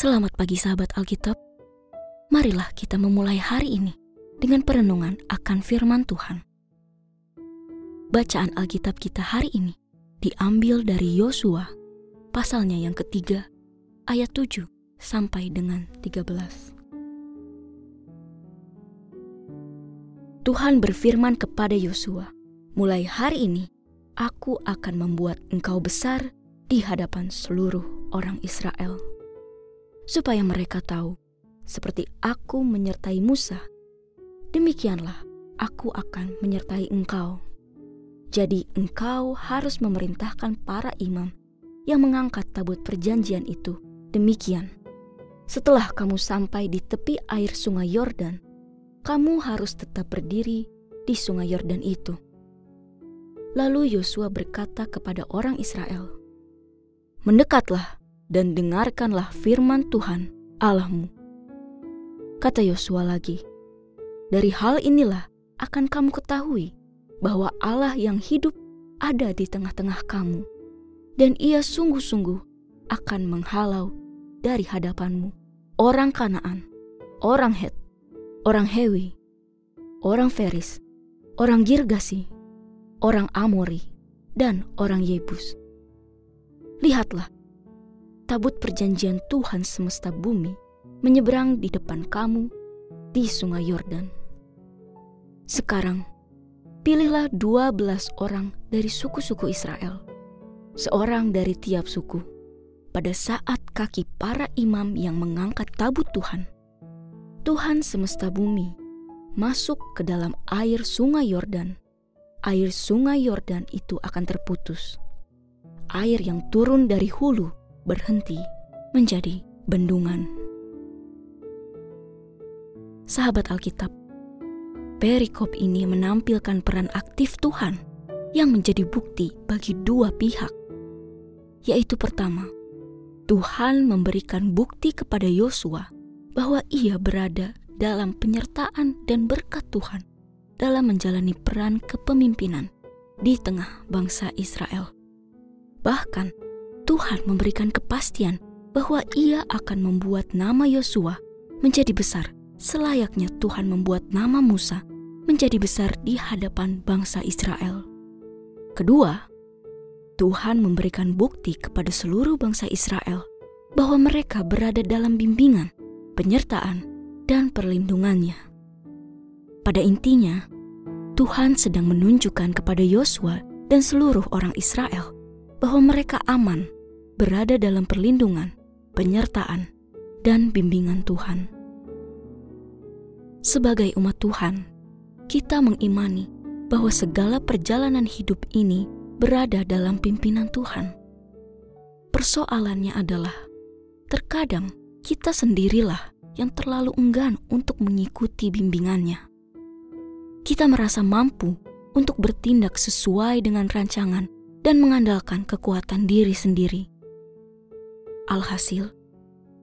Selamat pagi sahabat Alkitab. Marilah kita memulai hari ini dengan perenungan akan firman Tuhan. Bacaan Alkitab kita hari ini diambil dari Yosua, pasalnya yang ketiga, ayat 7 sampai dengan 13. Tuhan berfirman kepada Yosua, "Mulai hari ini aku akan membuat engkau besar di hadapan seluruh orang Israel." Supaya mereka tahu, seperti aku menyertai Musa, demikianlah aku akan menyertai engkau. Jadi engkau harus memerintahkan para imam yang mengangkat tabut perjanjian itu. Demikian, setelah kamu sampai di tepi air sungai Yordan, kamu harus tetap berdiri di sungai Yordan itu. Lalu Yosua berkata kepada orang Israel, "Mendekatlah dan dengarkanlah firman Tuhan Allahmu. Kata Yosua lagi, dari hal inilah akan kamu ketahui bahwa Allah yang hidup ada di tengah-tengah kamu, dan ia sungguh-sungguh akan menghalau dari hadapanmu orang Kanaan, orang Het, orang Hewi, orang Feris, orang Girgasi, orang Amori, dan orang Yebus. Lihatlah, tabut perjanjian Tuhan semesta bumi menyeberang di depan kamu di sungai Yordan. Sekarang, pilihlah dua belas orang dari suku-suku Israel, seorang dari tiap suku, pada saat kaki para imam yang mengangkat tabut Tuhan. Tuhan semesta bumi masuk ke dalam air sungai Yordan. Air sungai Yordan itu akan terputus. Air yang turun dari hulu berhenti menjadi bendungan. Sahabat Alkitab, perikop ini menampilkan peran aktif Tuhan yang menjadi bukti bagi dua pihak, yaitu pertama, Tuhan memberikan bukti kepada Yosua bahwa ia berada dalam penyertaan dan berkat Tuhan dalam menjalani peran kepemimpinan di tengah bangsa Israel. Bahkan, Tuhan memberikan kepastian bahwa Ia akan membuat nama Yosua menjadi besar, selayaknya Tuhan membuat nama Musa menjadi besar di hadapan bangsa Israel. Kedua, Tuhan memberikan bukti kepada seluruh bangsa Israel bahwa mereka berada dalam bimbingan, penyertaan, dan perlindungannya. Pada intinya, Tuhan sedang menunjukkan kepada Yosua dan seluruh orang Israel bahwa mereka aman berada dalam perlindungan, penyertaan, dan bimbingan Tuhan. Sebagai umat Tuhan, kita mengimani bahwa segala perjalanan hidup ini berada dalam pimpinan Tuhan. Persoalannya adalah, terkadang kita sendirilah yang terlalu enggan untuk mengikuti bimbingannya. Kita merasa mampu untuk bertindak sesuai dengan rancangan dan mengandalkan kekuatan diri sendiri. Alhasil,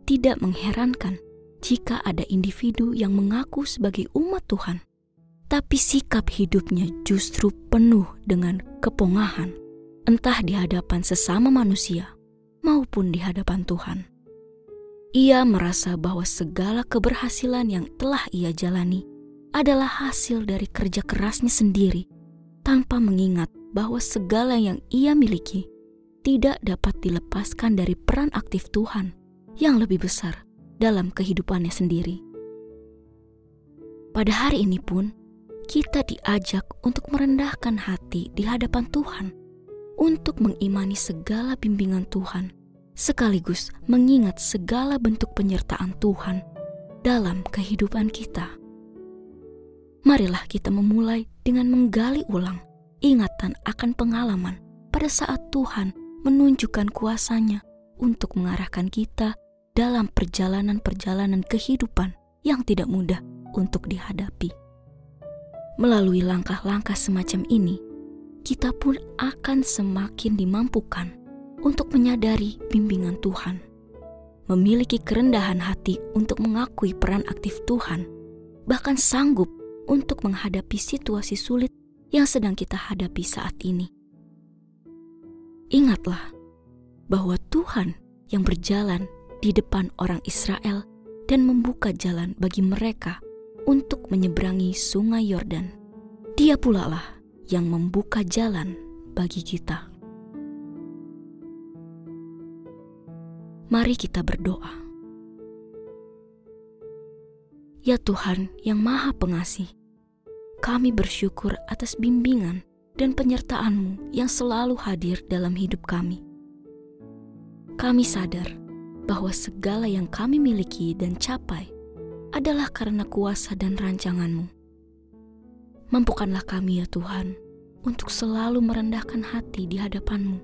tidak mengherankan jika ada individu yang mengaku sebagai umat Tuhan, tapi sikap hidupnya justru penuh dengan kepongahan, entah di hadapan sesama manusia maupun di hadapan Tuhan. Ia merasa bahwa segala keberhasilan yang telah ia jalani adalah hasil dari kerja kerasnya sendiri, tanpa mengingat bahwa segala yang ia miliki tidak dapat dilepaskan dari peran aktif Tuhan yang lebih besar dalam kehidupannya sendiri. Pada hari ini pun, kita diajak untuk merendahkan hati di hadapan Tuhan, untuk mengimani segala bimbingan Tuhan, sekaligus mengingat segala bentuk penyertaan Tuhan dalam kehidupan kita. Marilah kita memulai dengan menggali ulang ingatan akan pengalaman pada saat Tuhan menunjukkan kuasanya untuk mengarahkan kita dalam perjalanan-perjalanan kehidupan yang tidak mudah untuk dihadapi. Melalui langkah-langkah semacam ini, kita pun akan semakin dimampukan untuk menyadari bimbingan Tuhan, memiliki kerendahan hati untuk mengakui peran aktif Tuhan, bahkan sanggup untuk menghadapi situasi sulit yang sedang kita hadapi saat ini. Ingatlah bahwa Tuhan yang berjalan di depan orang Israel dan membuka jalan bagi mereka untuk menyeberangi Sungai Yordan. Dia pula lah yang membuka jalan bagi kita. Mari kita berdoa. Ya Tuhan yang Maha Pengasih, kami bersyukur atas bimbingan dan penyertaan-Mu yang selalu hadir dalam hidup kami. Kami sadar bahwa segala yang kami miliki dan capai adalah karena kuasa dan rancangan-Mu. Mampukanlah kami ya Tuhan untuk selalu merendahkan hati di hadapan-Mu,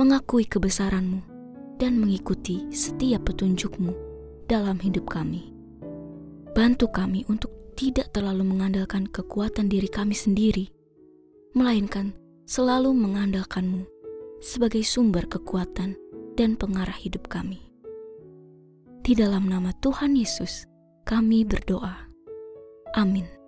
mengakui kebesaran-Mu, dan mengikuti setiap petunjuk-Mu dalam hidup kami. Bantu kami untuk tidak terlalu mengandalkan kekuatan diri kami sendiri, melainkan selalu mengandalkanmu sebagai sumber kekuatan dan pengarah hidup kami. Di dalam nama Tuhan Yesus, kami berdoa. Amin.